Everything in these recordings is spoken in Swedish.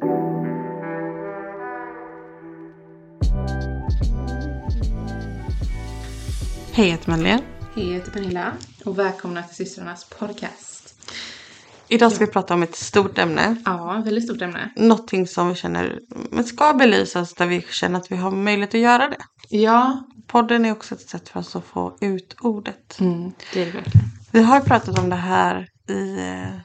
Hej, jag heter Madeleine. Hej, jag heter Pernilla och välkomna till systrarnas podcast. Idag ska vi prata om ett stort ämne. Ja, väldigt stort ämne. Någonting som vi känner men ska belysas där vi känner att vi har möjlighet att göra det. Ja, Podden är också ett sätt för oss att få ut ordet. mm, det är det verkligen. Vi har pratat om det här i, eh,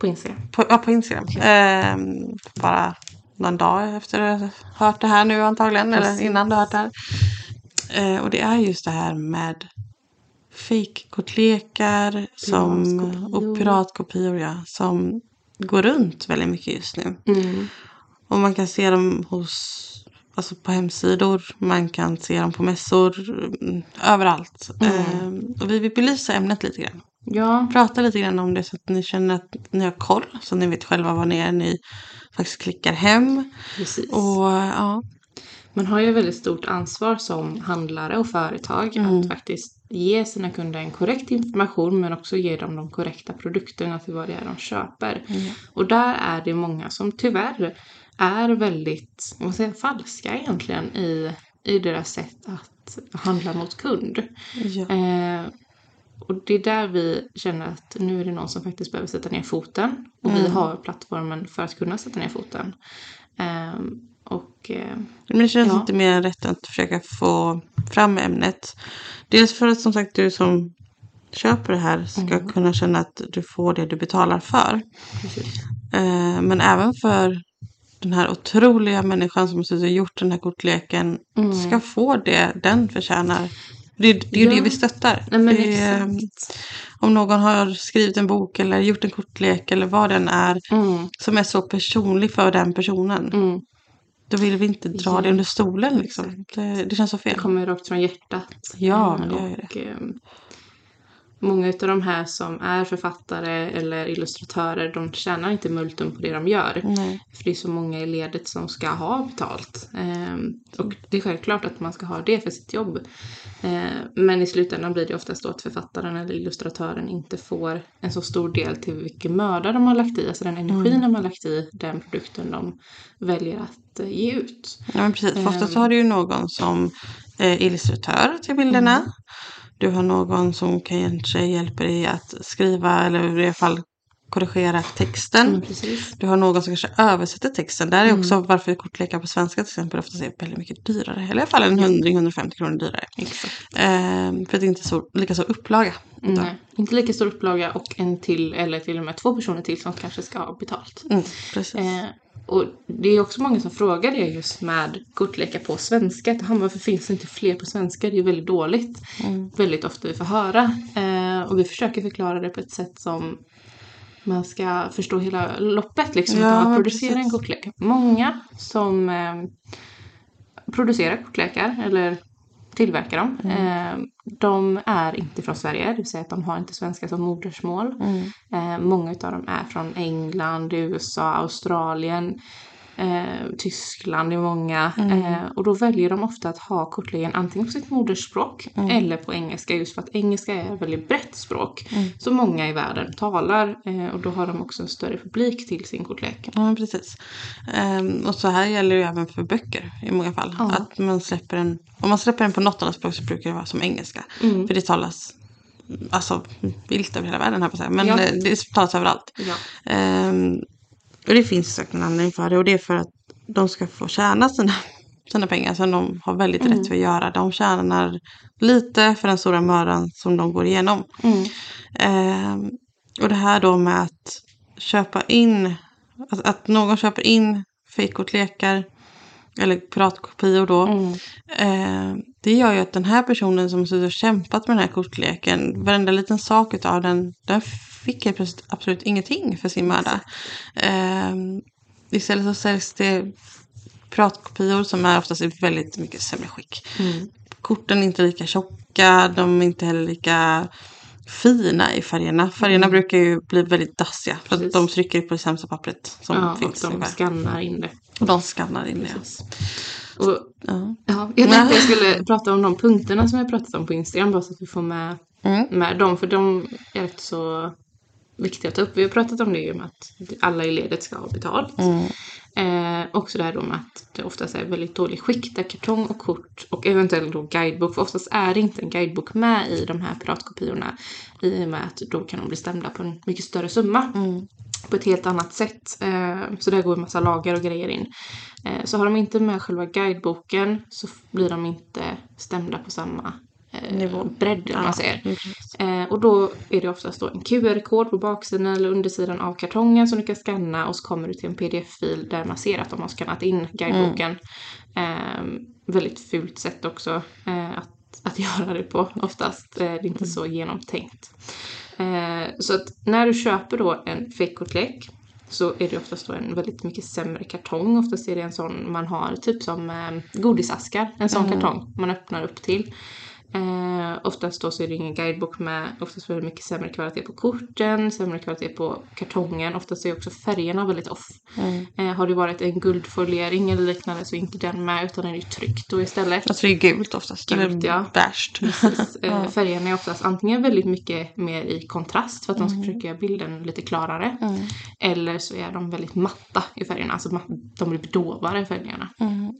På Instagram. på, ja, på Instagram. Ehm, bara någon dag efter att ha hört det här nu antagligen. Precis. Eller innan du hört det här. Eh, och det är just det här med fejkkortlekar som, och piratkopior ja, som går runt väldigt mycket just nu. Mm. Och man kan se dem hos, alltså på hemsidor, man kan se dem på mässor, mm, överallt. Mm. Ehm, och vi vill belysa ämnet lite grann. Ja, Prata lite grann om det så att ni känner att ni har koll, så ni vet själva vad ni är ni faktiskt klickar hem. precis. Och ja, Man har ju väldigt stort ansvar som handlare och företag Mm. att faktiskt ge sina kunder en korrekt information men också ge dem de korrekta produkterna till vad det är de köper. Ja. Och där är det många som tyvärr är väldigt vad säger, falska egentligen i, i deras sätt att handla mot kund. ja. Eh, och det är där vi känner att nu är det någon som faktiskt behöver sätta ner foten. Och vi Mm. har plattformen för att kunna sätta ner foten. Eh, och eh, Men det känns Ja. inte mer än rätt att försöka få fram ämnet. Dels för att som sagt du som köper det här ska Mm. kunna känna att du får det du betalar för. Eh, men även för den här otroliga människan som har gjort den här kortleken Mm. ska få det den förtjänar. Det, det är ju Ja. det vi stöttar. Nej det, exakt. om någon har skrivit en bok eller gjort en kortlek eller vad den är Mm, som är så personlig för den personen. mm. Då vill vi inte dra Ja. det under stolen liksom. Det, det känns så fel. Det kommer rakt från hjärtat. Ja, Eh, det gör ju och, eh, Många av de här som är författare eller illustratörer de tjänar inte multum på det de gör. Nej. För det är så många i ledet som ska ha betalt. Ehm, och det är självklart att man ska ha det för sitt jobb. Ehm, men i slutändan blir det oftast då att författaren eller illustratören inte får en så stor del till vilken möda de har lagt i, alltså den energin de har lagt i den produkten de väljer att eh, ge ut. Ja, men precis. För ofta så Ehm. har du ju någon som är illustratör till bilderna. Mm. Du har någon som kanske hjälper dig att skriva eller i alla fall korrigera texten. Mm. Du har någon som kanske översätter texten. Där är Mm. också varför kortlekar på svenska till exempel ofta är väldigt mycket dyrare. Eller i alla fall en 100-150 kronor dyrare. Ehm, för det inte är så, lika så upplaga. Nej, inte lika stor upplaga och en till eller till och med två personer till som kanske ska ha betalt. Mm, precis. Eh, och det är också många som frågar det just med kortlekar på svenska. Att, "Jaha, men varför finns det inte fler på svenska? Det är väldigt dåligt. Mm. Väldigt ofta vi får höra. Eh, och vi försöker förklara det på ett sätt som man ska förstå hela loppet liksom. Ja, att producera precis. en kortlek. Många som eh, producerar kortlekar eller tillverkar dem. Mm. Eh, de är inte från Sverige, det vill säga att de har inte svenska som modersmål. Mm. Eh, många av dem är från England, USA, Australien, eh, Tyskland är många. Mm. Eh, och då väljer de ofta att ha kortleken antingen på sitt modersspråk Mm. eller på engelska just för att engelska är ett väldigt brett språk. Mm. Så många i världen talar eh, och då har de också en större publik till sin kortlek. Ja, precis. Ehm, och så här gäller det även för böcker i många fall. Ja. Att man släpper en, om man släpper den på något annat språk så brukar det vara som engelska. Mm. För det talas alltså vilt över hela världen här på säga. Men Ja. eh, det talas överallt. Ja. Ehm, och det finns säkert en anledning för det. Och det är för att de ska få tjäna sina, sina pengar som de har väldigt Mm. rätt för att göra. De tjänar lite för den stora möran som de går igenom. Mm. Ehm, och det här då med att köpa in, att, att någon köper in fejkkortlekar eller piratkopior då. Mm. Eh, det gör ju att den här personen som och kämpat med den här kortleken, varenda liten sak utav den, den fick helt plötsligt absolut ingenting för sin möda. Eh, istället så säljs det piratkopior som är oftast i väldigt mycket sämre skick. Mm. Korten är inte lika tjocka, de är inte heller lika fina i färgerna. Färgerna Mm. brukar ju bli väldigt dassiga för att de trycker på det sämsta pappret som Ja, och finns. de ungefär. skannar in det. och de skannar in det. Precis. Och Ja. Ja, jag tänkte jag skulle prata om de punkterna som jag pratat om på Instagram bara så att vi får med, Mm. med dem. För de är rätt så viktiga att ta upp. Vi har pratat om det ju med att alla i ledet ska ha betalt. Mm. Eh, också det här då med att det oftast är väldigt dålig skick där kartong och kort och eventuellt då guidebok. För oftast är det inte en guidebok med i de här piratkopiorna. I och med att då kan de bli stämda på en mycket större summa. Mm. På ett helt annat sätt. Eh, så där går en massa lagar och grejer in. Eh, så har de inte med själva guideboken så blir de inte stämda på samma Nivå. bredd man säger. Mm. Eh, och då är det oftast då en QR-kod på baksidan eller undersidan av kartongen som du kan scanna och så kommer du till en pdf-fil där man ser att de har skannat in guideboken. Eh, väldigt fult sätt också eh, att, att göra det på oftast. Eh, det är inte så genomtänkt. Eh, så att när du köper då en fejkkortlek så är det oftast då en väldigt mycket sämre kartong. Oftast är det en sån man har typ som eh, godisaskar. En sån kartong man öppnar upp till. Eh, oftast då så är det ingen guidebok med. Oftast är det mycket sämre kvalitet på korten, sämre kvalitet på kartongen. Oftast är också färgerna väldigt off. Mm. Eh, har det varit en guldfoliering eller liknande så är inte den med utan den är ju tryckt då istället. Alltså det är gult oftast. Gult, ja. Precis. Eh, färgerna är oftast antingen väldigt mycket mer i kontrast för att de ska försöka göra bilden lite klarare. Mm. Eller så är de väldigt matta i färgerna, alltså de blir dovare färgerna. Mm.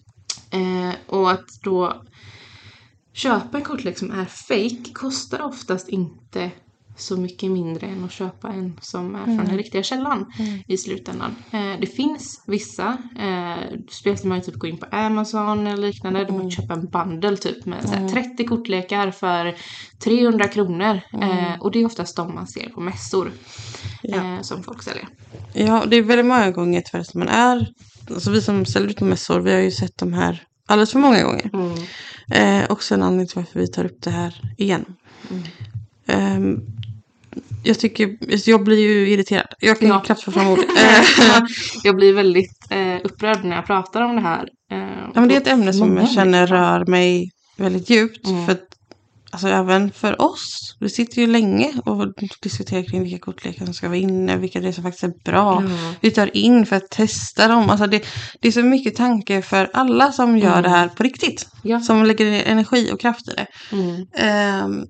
Eh, och att då köpa en kortlek som är fake kostar oftast inte så mycket mindre än att köpa en som är från den riktiga källan i slutändan. Eh, det finns vissa, eh, speciellt när man typ går in på Amazon eller liknande, då man kan köpa en bundle typ med så här, 30 kortlekar för 300 kronor. Eh, och det är oftast de man ser på mässor Ja. eh, som folk säljer. Ja, det är väldigt många gånger tyvärr som man är. Alltså vi som ställer ut på mässor, vi har ju sett de här alldeles för många gånger. Mm. Eh, också en anledning till varför vi tar upp det här igen. Ehm, jag tycker, jag blir ju irriterad. Jag kan Ja. knappt få fram ord. Eh, jag blir väldigt eh, upprörd när jag pratar om det här. Eh, ja, men det är ett ämne som jag känner rör mig väldigt djupt. Mm. För alltså även för oss. Vi sitter ju länge och diskuterar kring vilka kortlekar som ska vara inne, vilka det är som faktiskt är bra. Mm. Vi tar in för att testa dem. Alltså det, det är så mycket tanke för alla som gör Mm. det här på riktigt. Ja. Som lägger ner energi och kraft i det. Ehm,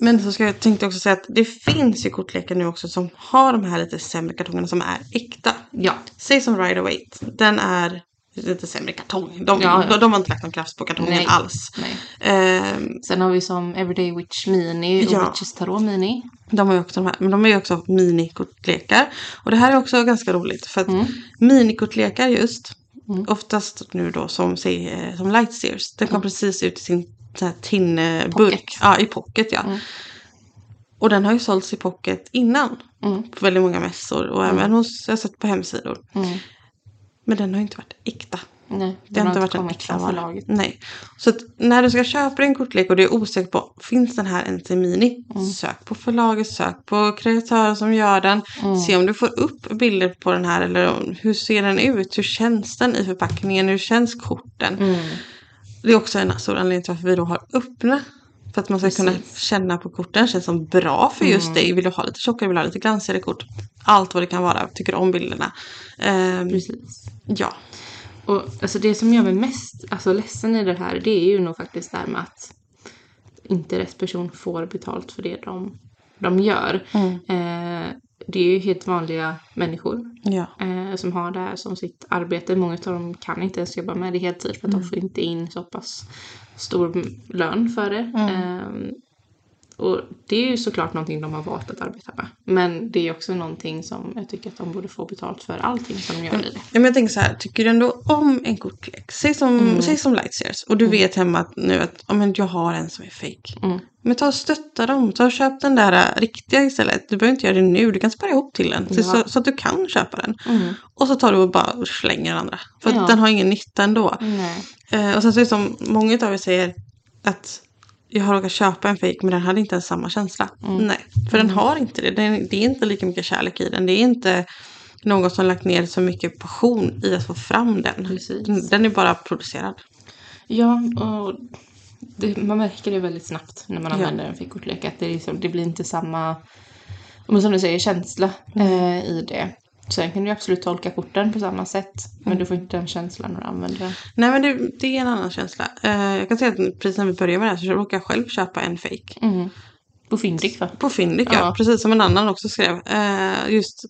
men så ska jag tänkte också säga att det finns ju kortlekar nu också som har de här lite sämre kartongerna som är äkta. Ja. Säg som Ride Away. Den är lite sämre kartong. De, Ja, ja. de, har inte lagt någon kraft på kartongen Nej. alls. Nej. Ehm, Sen har vi som Everyday Witch Mini och Ja. Witches Tarot Mini. de har ju också de här, men de är ju också minikortlekar. Och det här är också ganska roligt för att Mm. minikortlekar just, Mm. oftast nu då som, eh, som Lightseers, den kom Mm. precis ut i sin sån här. Pocket. Ja, i pocket ja. Mm. Och den har ju sålts i pocket innan. Mm. På väldigt många mässor och även hos, jag har sett på hemsidor. Men den har inte varit äkta. Nej, Det har inte varit en äkta vara. Nej. Så när du ska köpa en kortlek och du är osäker på, finns den här ens i mini? Mm. Sök på förlaget, sök på kreatören som gör den. Mm. Se om du får upp bilder på den här eller hur ser den ut? Hur känns den i förpackningen? Hur känns korten? Mm. Det är också en stor anledning till varför vi då har öppna. För att man ska kunna Precis. känna på korten. Känns som bra för just Mm. dig. Vill du ha lite tjockare, vill du ha lite glansigare kort. Allt vad det kan vara. Tycker om bilderna. Ehm, Precis. ja. Och alltså det som gör mig mest alltså, ledsen i det här det är ju nog faktiskt det här med att inte rätt person får betalt för det de, de gör. Mm. Eh, det är ju helt vanliga människor Ja. eh, som har det här som sitt arbete. Många av dem kan inte ens jobba med det heltid för att de får inte in så pass stor lön för det. Eh, och det är ju såklart någonting de har valt att arbeta med. Men det är också någonting som jag tycker att de borde få betalt för allting som de gör i det. Ja, men jag tänker så här, tycker du ändå om en kortlek? Säg som, Mm. säg som Lightseers och du vet hemma att nu att ja, men jag har en som är fake. Mm. Men ta och stötta dem, ta och köp den där äh, riktiga istället. Du behöver inte göra det nu, du kan spara ihop till den. Så, Ja. så, så att du kan köpa den. Mm. Och så tar du och bara slänger den andra. För Ja. den har ingen nytta ändå. Eh, och sen så är det som många av er säger att jag har råkat köpa en fake men den hade inte ens samma känsla. Mm. Nej, för den har inte det. Den, det är inte lika mycket kärlek i den. Det är inte någon som lagt ner så mycket passion i att få fram den. Precis. Den, är bara producerad. Ja, och det, man märker det väldigt snabbt när man Ja. använder en fickortlek. Att det, liksom, det blir inte samma, som du säger, känsla Mm. eh, i det. Sen kan du absolut tolka korten på samma sätt. Men Mm. du får inte den känslan när du använder den. Nej men det, det är en annan känsla. Eh, jag kan säga att precis när vi började med det här så råkade jag själv köpa en fake. Mm. På Fyndik va? På Fyndik ja. Ja. precis som en annan också skrev. Eh, just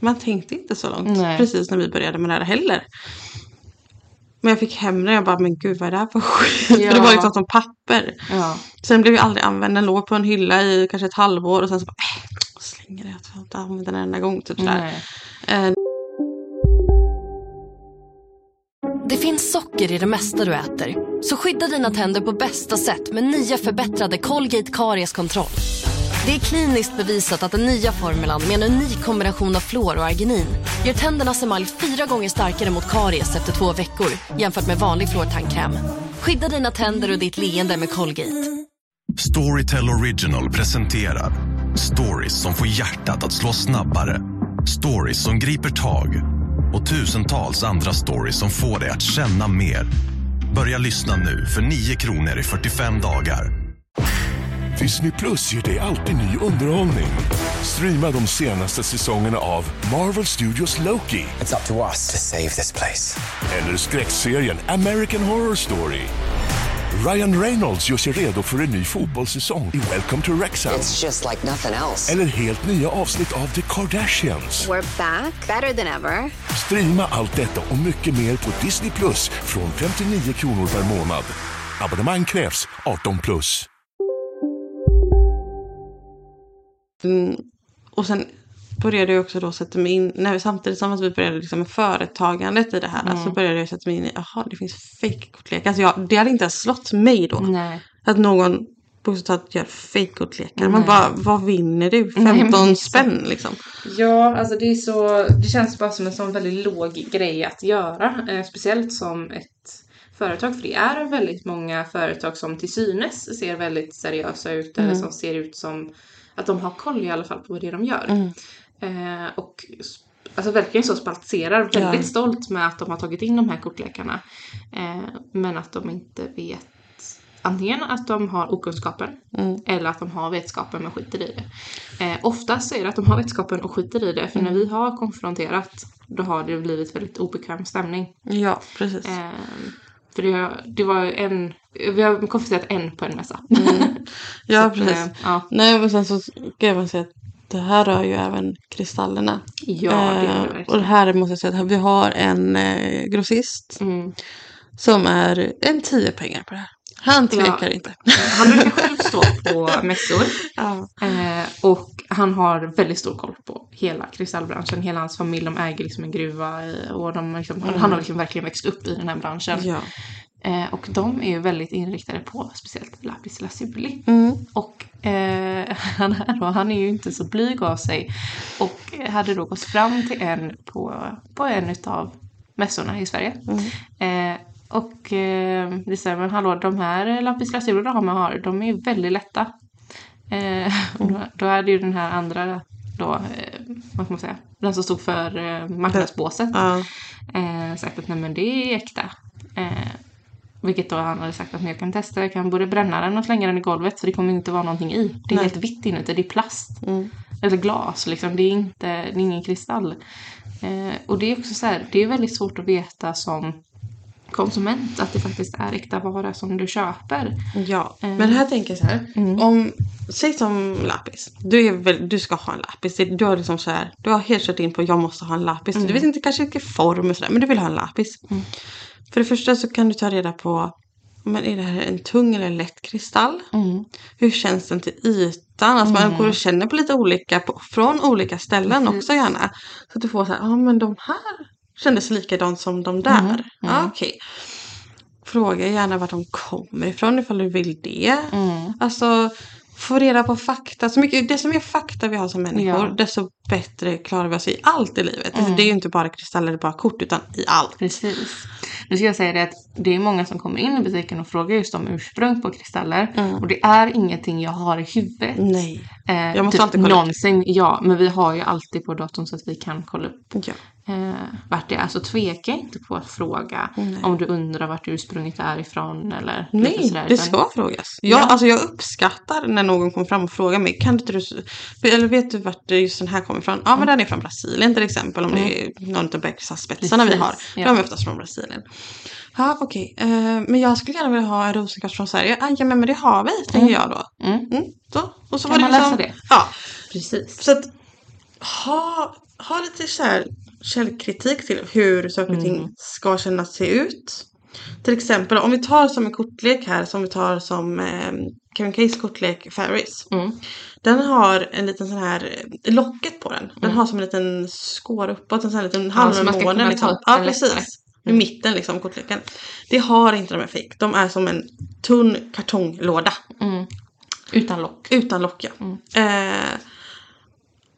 man tänkte inte så långt Nej. precis när vi började med det här heller. Men jag fick hem det och jag bara, men gud vad är det här för skit? Ja. Det var liksom som papper. Ja. Sen blev jag aldrig använd. Den låg på en hylla i kanske ett halvår och sen så bara, äh, slänger det. Jag får inte använda den en enda gång. Typ sådär. Nej. Eh, Det finns socker i det mesta du äter. Så skydda dina tänder på bästa sätt med nya förbättrade Colgate Karies-kontroll. Det är kliniskt bevisat att den nya formulan med en unik kombination av fluor och arginin gör tändernas emalj fyra gånger starkare mot karies efter två veckor jämfört med vanlig fluortandkräm. Skydda dina tänder och ditt leende med Colgate. Storytel Original presenterar stories som får hjärtat att slå snabbare. Stories som griper tag och tusentals andra stories som får dig att känna mer. Börja lyssna nu för 9 kronor i 45 dagar. Disney Plus ger dig alltid ny underhållning. Streama de senaste säsongerna av Marvel Studios Loki It's up to us to save this place. eller skräckserien American Horror Story. Ryan Reynolds gör sig redo för en ny fotbollssäsong i Welcome to Wrexham. It's just like nothing else. Eller helt nya avsnitt av The Kardashians. We're back, better than ever. Streama allt detta och mycket mer på Disney Plus från 59 kronor per månad. Abonnemang krävs 18 plus. Mm, och sen började jag också då sätta mig in, när vi, samtidigt som vi började liksom med företagandet i det här, Mm. så började jag sätta mig in i, jaha det finns fejkkortlekar. Alltså jag, det hade inte ens slått mig då. Nej. Att någon bokstavligt gör fejkkortlekar. Man Nej. bara, vad vinner du? Nej, men 15 det är så- spänn liksom. Ja, alltså det är så, det känns bara som en sån väldigt låg grej att göra. Eh, speciellt som ett företag, för det är väldigt många företag som till synes ser väldigt seriösa ut eller som ser ut som att de har koll i alla fall på det de gör. Eh, och alltså verkligen så spaltserar, väldigt Ja. stolt med att de har tagit in de här kortlekarna. Eh, men att de inte vet antingen att de har okunskapen eller att de har vetskapen men skiter i det. Eh, oftast är det att de har vetskapen och skiter i det för när vi har konfronterat då har det blivit väldigt obekväm stämning. Ja, precis. Eh, för det, det var en, vi har konfronterat en på en mässa. ja, Så att, precis. eh, ja. Nej, men sen så jag väl säga att det här rör ju även kristallerna. Ja, det gör det Eh, och verkligen. här måste jag säga att vi har en eh, grossist Mm. som är en tio pengar på det här. Han tvekar Ja. inte. Han brukar själv stå på mässor. Ja. Eh, och han har väldigt stor koll på hela kristallbranschen. Hela hans familj, de äger liksom en gruva och de liksom, han har liksom verkligen växt upp i den här branschen. Ja. Eh, och de är ju väldigt inriktade på speciellt lapis lazuli. Mm. Och eh, han, här då, han är ju inte så blyg av sig. Och hade då gått fram till en på, på en utav mässorna i Sverige. Eh, och eh, det säger men hallå de här lapis lazuli de har, de är ju väldigt lätta. Eh, och då, då hade ju den här andra då, eh, vad ska man säga, den som stod för eh, marknadsbåset Ja. eh, sagt att nej men det är äkta. Eh, vilket då han hade sagt att jag kan testa, jag kan både bränna den och slänga den i golvet för det kommer inte vara någonting i. Det är Nej. helt vitt inuti, det är plast. Mm. Eller glas liksom, det är, inte, det är ingen kristall. Eh, och det är också så här, det är väldigt svårt att veta som konsument att det faktiskt är äkta vara som du köper. Ja, Mm. men här tänker jag så här. Om, säg som lapis. Du, är väl, du ska ha en lapis. Du har liksom så här, du har helt kört in på jag måste ha en lapis. Mm. Du vet inte kanske vilken form och sådär, men du vill ha en lapis. För det första så kan du ta reda på, men är det här en tung eller lätt kristall? Mm. Hur känns den till ytan? Alltså man går och känner på lite olika, på, från olika ställen också gärna. Så att du får så här, ja men de här kändes likadant som de där. Ja, okej. Fråga gärna var de kommer ifrån ifall du vill det. Mm. Alltså få reda på fakta. Så mycket, desto mer fakta vi har som människor Ja. desto bättre klarar vi oss i allt i livet. Alltså, det är ju inte bara kristaller eller bara kort utan i allt. Precis. Nu ska jag säga det att det är många som kommer in i butiken och frågar just om ursprung på kristaller. Och det är ingenting jag har i huvudet. Nej. Eh, Jag måste alltid kolla upp Någonsin, ja. Men vi har ju alltid på datorn så att vi kan kolla upp Ja. Eh, vart det är. Så tveka inte på att fråga om du undrar vart ursprunget är ifrån eller Nej, sådär, det utan- ska frågas. Jag, Ja. alltså jag uppskattar när någon kommer fram och frågar mig, kan inte du, eller vet du vart just den här kommer ifrån? Ja, men den är från Brasilien till exempel, om det är någon av bäcksaspetsarna vi har. ja. De är oftast från Brasilien. Ja, okej. eh, men jag skulle gärna vilja ha en rosenkvast från Sverige. Ah, ja, men det har vi, tänker jag då. Mm. Mm, så. Och så Kan var det man liksom, läsa det? Ja, Precis. så att ha, ha lite så här källkritik till hur saker och ting Mm. ska kännas se ut. Till exempel om vi tar som en kortlek här som vi tar som eh, Kevin Case kortlek Ferris. Mm. Den har en liten sån här eh, locket på den. Den Mm. har som en liten skår uppåt, en sån här liten Ja, halvmåne. kunna ta liksom. Ja precis. I mitten liksom kortleken. Det har inte de här fake. De är som en tunn kartonglåda. Mm. Utan lock. Utan lock ja. Eh,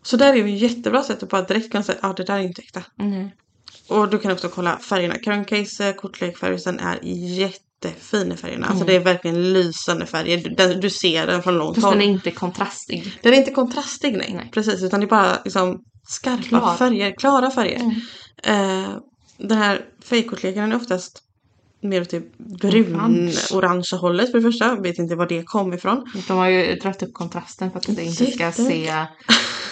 så där är ju ett jättebra sätt att bara direkt kunna säga att ah, det där är inte äkta. Mm. Och du kan också kolla färgerna. Karen Case kortlek Ferguson är jättefin i färgerna. Mm. Alltså det är verkligen lysande färger. Du, den, du ser den från långt Fast håll. den är inte kontrastig. Den är inte kontrastig nej. Nej. Precis utan det är bara liksom skarpa Klar. färger. Klara färger. Mm. Eh, den här fejkkortleken är oftast mer åt det Orange. brun-orangea hållet för det första. Vet inte var det kom ifrån. De har ju dragit upp kontrasten för att det inte ska se...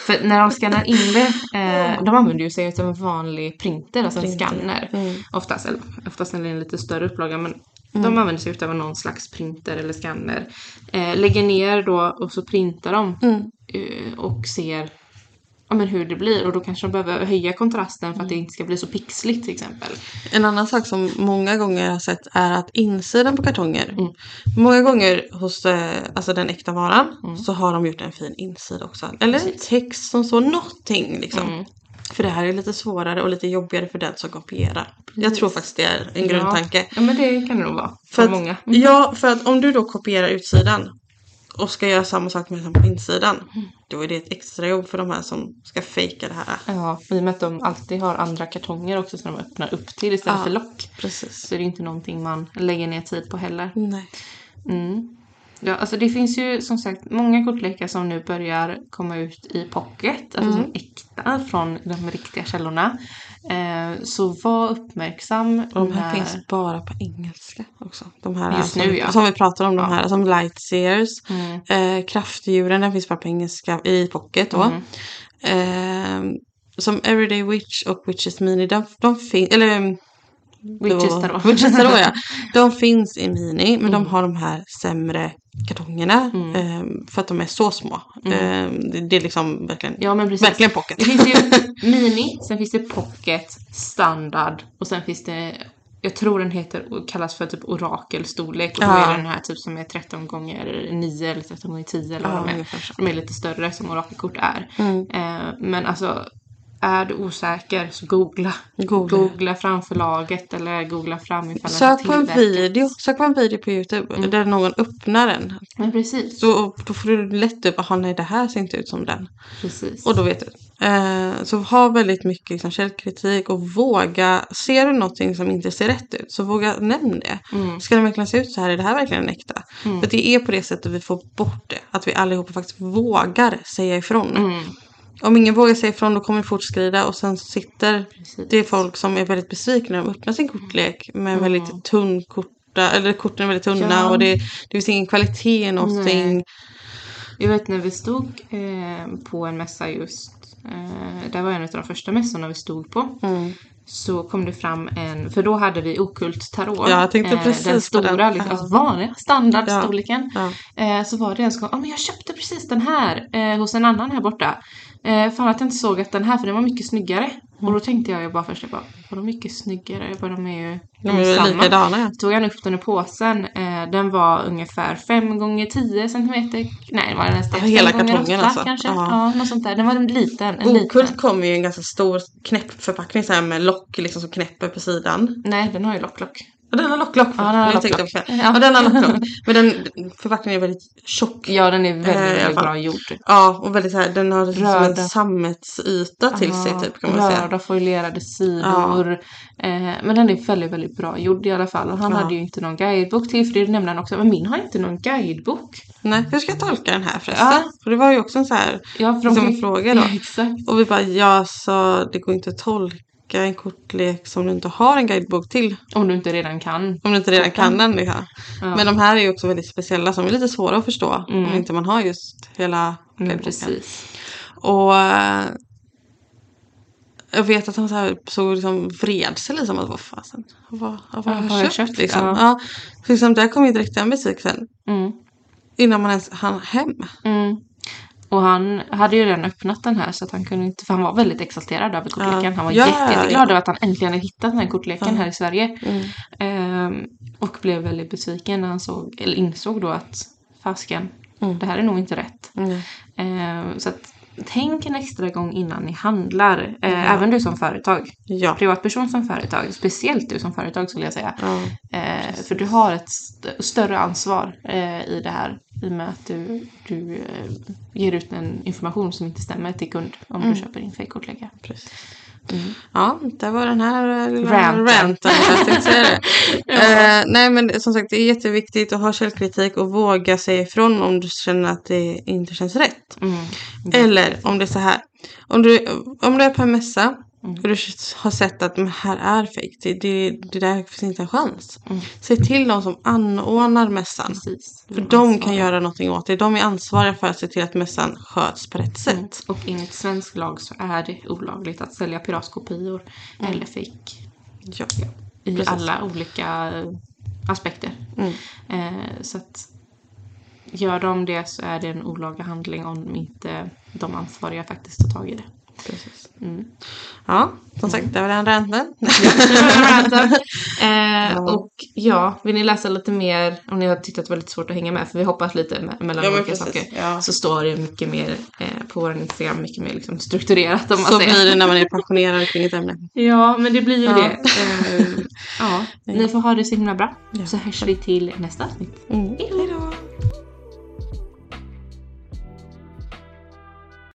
För när de skannar in det, eh, de använder ju sig av en vanlig printer, alltså en skanner. Mm. Oftast, eller oftast är det en lite större upplaga men de använder sig av någon slags printer eller skanner. Eh, lägger ner då och så printar de Mm. eh, och ser ja, men hur det blir och då kanske de behöver höja kontrasten för att det inte ska bli så pixligt till exempel. En annan sak som många gånger jag har sett är att insidan på kartonger. Mm. Många gånger hos eh, alltså den äkta varan så har de gjort en fin insida också. Eller en Mm. Precis. text som så någonting liksom. Mm. För det här är lite svårare och lite jobbigare för den som kopierar. Jag tror faktiskt det är en grundtanke. Ja, ja men det kan det nog vara. För För att, många. Ja, för att om du då kopierar utsidan och ska göra samma sak med på insidan. Mm. Då är det ett extra jobb för de här som ska fejka det här. Ja, i och med att de alltid har andra kartonger också som de öppnar upp till istället Ja. för lock. Precis. Så det är inte någonting man lägger ner tid på heller. Nej. Mm. Ja, alltså det finns ju som sagt många kortlekar som nu börjar komma ut i pocket, alltså Mm. som äkta från de riktiga källorna. Eh, så var uppmärksam. Och de här när- finns bara på engelska också. De här Just som, nu, ja. som vi pratar om, de Ja. här som Lightseers. Mm. Eh, kraftdjuren, den finns bara på engelska i pocket då. Mm. Eh, som Everyday Witch och Witches Mini, de, de finns, eller Witches Tarot. Witches Tarot ja. De finns i Mini men de Mm. har de här sämre kartongerna. Mm. Eh, för att de är så små. Mm. Eh, det, det är liksom verkligen, Ja men precis. verkligen pocket. Det finns ju mini, sen finns det pocket, standard och sen finns det jag tror den heter, kallas för typ orakelstorlek och då Ja. är den här typ som är 13 gånger 9 eller 13 gånger 10 eller vad Ja, de är. De är lite större som orakelkort är. Mm. Eh, men alltså är du osäker så googla. Googla. Googla fram förlaget eller googla fram ifall Sök på en video, sök på en video på Youtube Mm. där någon öppnar den. Men precis. Så, då får du lätt upp, jaha nej det här ser inte ut som den. precis. Och då vet du. Eh, så ha väldigt mycket liksom, källkritik och våga, ser du någonting som inte ser rätt ut så våga nämn det. Mm. Ska den verkligen se ut så här? Är det här verkligen en äkta? Mm. För det är på det sättet vi får bort det. Att vi allihopa faktiskt vågar säga ifrån. Mm. Om ingen vågar säga ifrån då kommer det fortskrida och sen sitter Precis. det är folk som är väldigt besvikna när de öppnar sin kortlek med Mm. väldigt tunn korta, eller korten är väldigt tunna Ja. och det, det finns ingen kvalitet i någonting. Nej. Jag vet när vi stod eh, på en mässa just, eh, det var en av de första mässorna vi stod på. Mm. Så kom det fram en, för då hade vi okult tarot. Ja, jag tänkte precis Den stora, den. liksom, Ja. alltså vanliga standardstorleken. Ja. Eh, så var det en som kom, ja men jag köpte precis den här eh, hos en annan här borta. Eh, fan att jag inte såg att den här, för den var mycket snyggare. Och då tänkte jag ju bara först, jag bara, vadå mycket snyggare? Jag bara, de är ju De är ju samma. likadana. ja. Tog han upp den i påsen. Eh, den var ungefär 5 gånger 10 centimeter. Nej, det var den nästan Ja, hela 5 gånger kartongen 8 alltså. kanske. Ja. Ja. något sånt där. Den var en liten. En. Okult kommer ju en ganska stor knäppförpackning så här med lock liksom som knäpper på sidan. Nej, den har ju lock, Och den har lock, lock. Ja, den har Jag lock. Ja. Ja, den har. Men den förpackningen är väldigt tjock. Ja, den är väldigt, Eh, bra gjord. Ja, och väldigt så här, den har liksom som en Röda. sammetsyta till sig Ja, typ kan man säga. Röda foilerade sidor. Eh, men den är väldigt, väldigt bra gjord i alla fall. Och han Ja. hade ju inte någon guidebok till, för det nämnde han också. Men min har inte någon guidebok. Nej, hur ska jag tolka den här förresten? Ja. För det var ju också en så här, Ja, för som en fråga då. Ja, exakt. Och vi bara, ja så det går inte att tolka en kortlek som du inte har en guidebok till. Om du inte redan kan. Om du inte redan kan den liksom. Ja. Men de här är ju också väldigt speciella som är lite svåra att förstå. Mm. Om inte man har just hela Mm, precis. Och eh, jag vet att han så här såg liksom vred sig liksom. Att, vad fasen, vad, vad har jag har jag köpt? köpt? liksom. Ja. Ja. Så liksom, där kom ju direkt den besvikelsen. Mm. Innan man ens hann hem. Mm. Och han hade ju redan öppnat den här så att han kunde inte, för han var väldigt exalterad över kortleken. Ja. Han var Ja, jätte, ja, jätteglad över att han äntligen hade hittat den här kortleken Ja. här i Sverige. Mm. Ehm, och blev väldigt besviken när han såg, eller insåg då att fasken, Mm. det här är nog inte rätt. Mm. Ehm, så att tänk en extra gång innan ni handlar. Eh, Även du som företag. Ja. Privatperson som företag. Speciellt du som företag skulle jag säga. Ja. Eh, för du har ett st- större ansvar eh, i det här. I och med att du, du eh, ger ut en information som inte stämmer till kund om Mm. du köper in fejkkortlägga. Precis. Mm. Ja, det var den här eh, lilla Ranten. det. eh, nej, men som sagt, det är jätteviktigt att ha källkritik och våga säga ifrån om du känner att det inte känns rätt. Mm. Eller om det är så här. Om du, om du är på en mässa Mm. och du har sett att det här är fejk. Det, det, det där finns inte en chans. Mm. Säg till de som anordnar mässan. Precis. För de kan göra någonting åt det. De är ansvariga för att se till att mässan sköts på rätt sätt. Mm. Och enligt svensk lag så är det olagligt att sälja piratkopior eller fejk Ja. i Precis. alla olika aspekter. Mm. Eh, så att gör de det så är det en olaga handling om inte de ansvariga faktiskt tar tag i det. Precis. Mm. Ja, som sagt, det var den ranten. eh, och ja, vill ni läsa lite mer om ni har tyckt att det var lite svårt att hänga med för vi hoppas lite me- mellan Ja, olika precis. saker. Ja. Så står det mycket mer eh, på vår Instagram, mycket mer liksom strukturerat om man Så säger. blir det när man är passionerad kring ett ämne. Ja, men det blir ju Ja. det. Eh, ja, ni får ha det så himla bra. Ja. Så hörs vi till nästa avsnitt. Mm. Hej då!